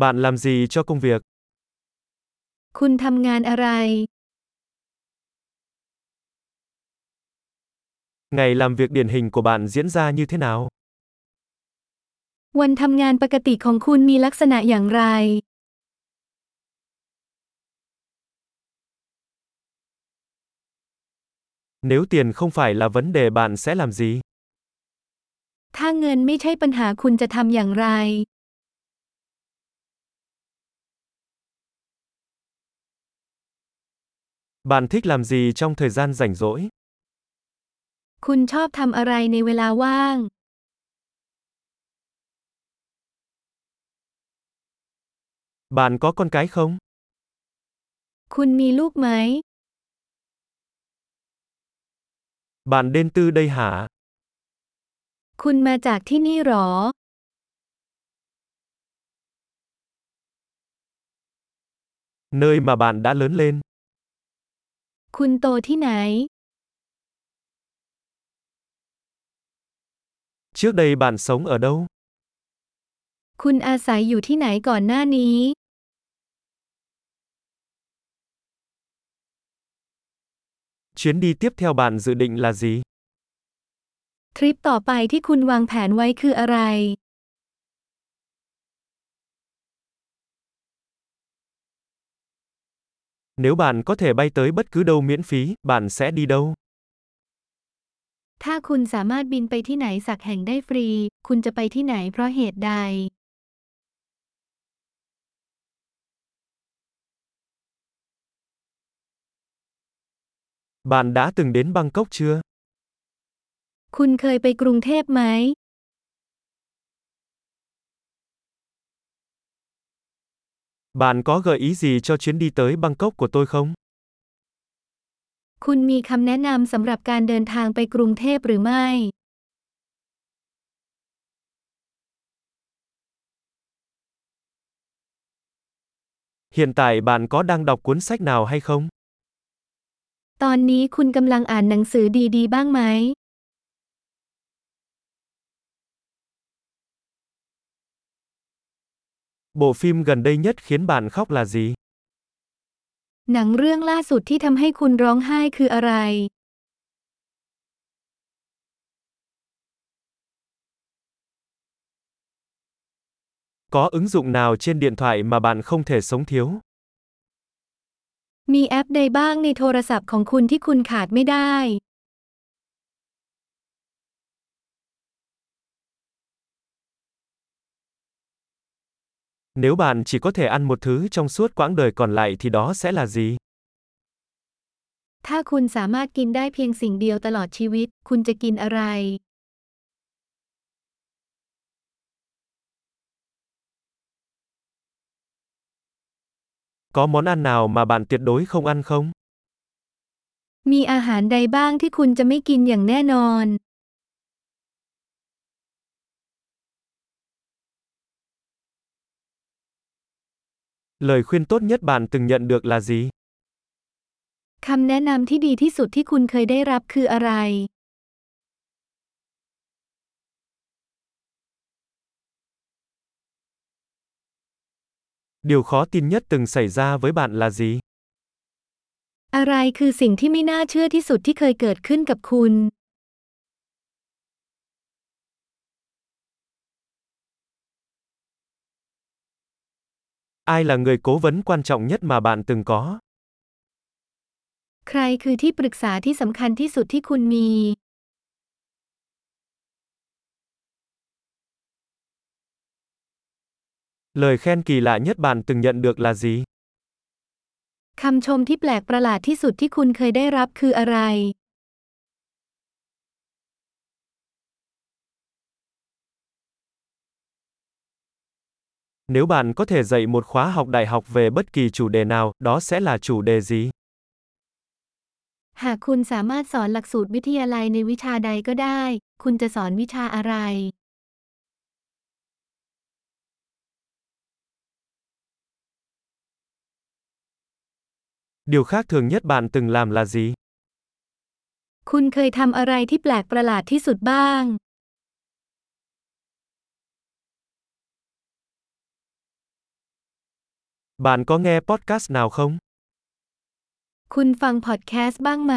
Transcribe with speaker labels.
Speaker 1: Bạn làm gì cho công việc?
Speaker 2: คุณทำงานอะไร
Speaker 1: Ngày làm việc điển hình của bạn diễn ra như thế nào?
Speaker 2: วันทำงานปกติของคุณมีลักษณะอย่างไร
Speaker 1: Nếu tiền không phải là vấn đề bạn sẽ làm gì?
Speaker 2: ถ้าเงินไม่ใช่ปัญหาคุณจะทำอย่างไร
Speaker 1: Bạn thích làm gì trong thời gian rảnh rỗi?
Speaker 2: คุณชอบทำอะไรในเวลาว่าง
Speaker 1: Bạn có con cái không?
Speaker 2: คุณมีลูกไหม
Speaker 1: Bạn đến từ đây hả?
Speaker 2: คุณมาจากที่นี่หรอ
Speaker 1: Nơi mà bạn đã lớn lên.
Speaker 2: คุณโตที่ไหน
Speaker 1: Trước đây bạn sống ở đâu?
Speaker 2: คุณอาศัยอยู่ที่ไหนก่อนหน้านี้
Speaker 1: Chuyến đi tiếp theo bạn dự định là gì?
Speaker 2: ทริปต่อไปที่คุณวางแผนไว้คืออะไร
Speaker 1: Nếu bạn có thể bay tới bất cứ đâu miễn phí, bạn sẽ đi đâu?
Speaker 2: ถ้าคุณสามารถบินไปที่ไหนสักแห่งได้ฟรี คุณจะไปที่ไหนเพราะเหตุใด
Speaker 1: Bạn đã từng đến Bangkok chưa?
Speaker 2: คุณเคยไปกรุงเทพไหม
Speaker 1: Bạn có gợi ý gì cho chuyến đi tới Bangkok của tôi không?
Speaker 2: คุณมีคำแนะนำสำหรับการเดินทางไปกรุงเทพหรือไม่
Speaker 1: Hiện tại bạn có đang đọc cuốn sách nào hay không?
Speaker 2: ตอนนี้คุณกำลังอ่านหนังสือดีๆ บ้างไหม
Speaker 1: Bộ phim gần đây nhất khiến bạn khóc là gì?
Speaker 2: หนังเรื่องล่าสุดที่ทำให้คุณร้องไห้คืออะไร
Speaker 1: Có ứng dụng nào trên điện thoại mà bạn không thể sống thiếu?
Speaker 2: มีแอปใดบ้างในโทรศัพท์ของคุณที่คุณขาดไม่ได้
Speaker 1: Nếu bạn chỉ có thể ăn một thứ trong suốt quãng đời còn lại thì đó sẽ là gì?
Speaker 2: ถ้าคุณสามารถกินได้เพียงสิ่งเดียวตลอดชีวิต คุณจะกินอะไร
Speaker 1: Có món ăn nào mà bạn tuyệt đối không ăn không?
Speaker 2: มีอาหารใดบ้างที่คุณจะไม่กินอย่างแน่นอน
Speaker 1: Lời khuyên tốt nhất bạn từng nhận được là gì?
Speaker 2: คำแนะนำที่ดีที่สุดที่คุณเคยได้รับคืออะไร
Speaker 1: Điều khó tin nhất từng xảy ra với bạn là gì?
Speaker 2: อะไรคือสิ่งที่ไม่น่าเชื่อที่สุดที่เคยเกิดขึ้นกับคุณ
Speaker 1: Ai là người cố vấn quan trọng nhất mà bạn từng có?
Speaker 2: ใครคือที่ปรึกษาที่สำคัญที่สุดที่คุณมี
Speaker 1: Lời khen kỳ lạ nhất bạn từng nhận được là gì?
Speaker 2: คำชมที่แปลกประหลาดที่สุดที่คุณเคยได้รับคืออะไร
Speaker 1: Nếu bạn có thể dạy một khóa học đại học về bất kỳ chủ đề nào, đó sẽ là chủ đề gì?
Speaker 2: หากคุณสามารถสอนหลักสูตรวิทยาลัยในวิชาใดก็ได้ คุณจะสอนวิชาอะไร
Speaker 1: Điều khác thường nhất bạn từng làm là gì?
Speaker 2: คุณเคยทำอะไรที่แปลกประหลาดที่สุดบ้าง
Speaker 1: Bạn có nghe podcast nào không?
Speaker 2: คุณฟังพอดแคสต์บ้างไหม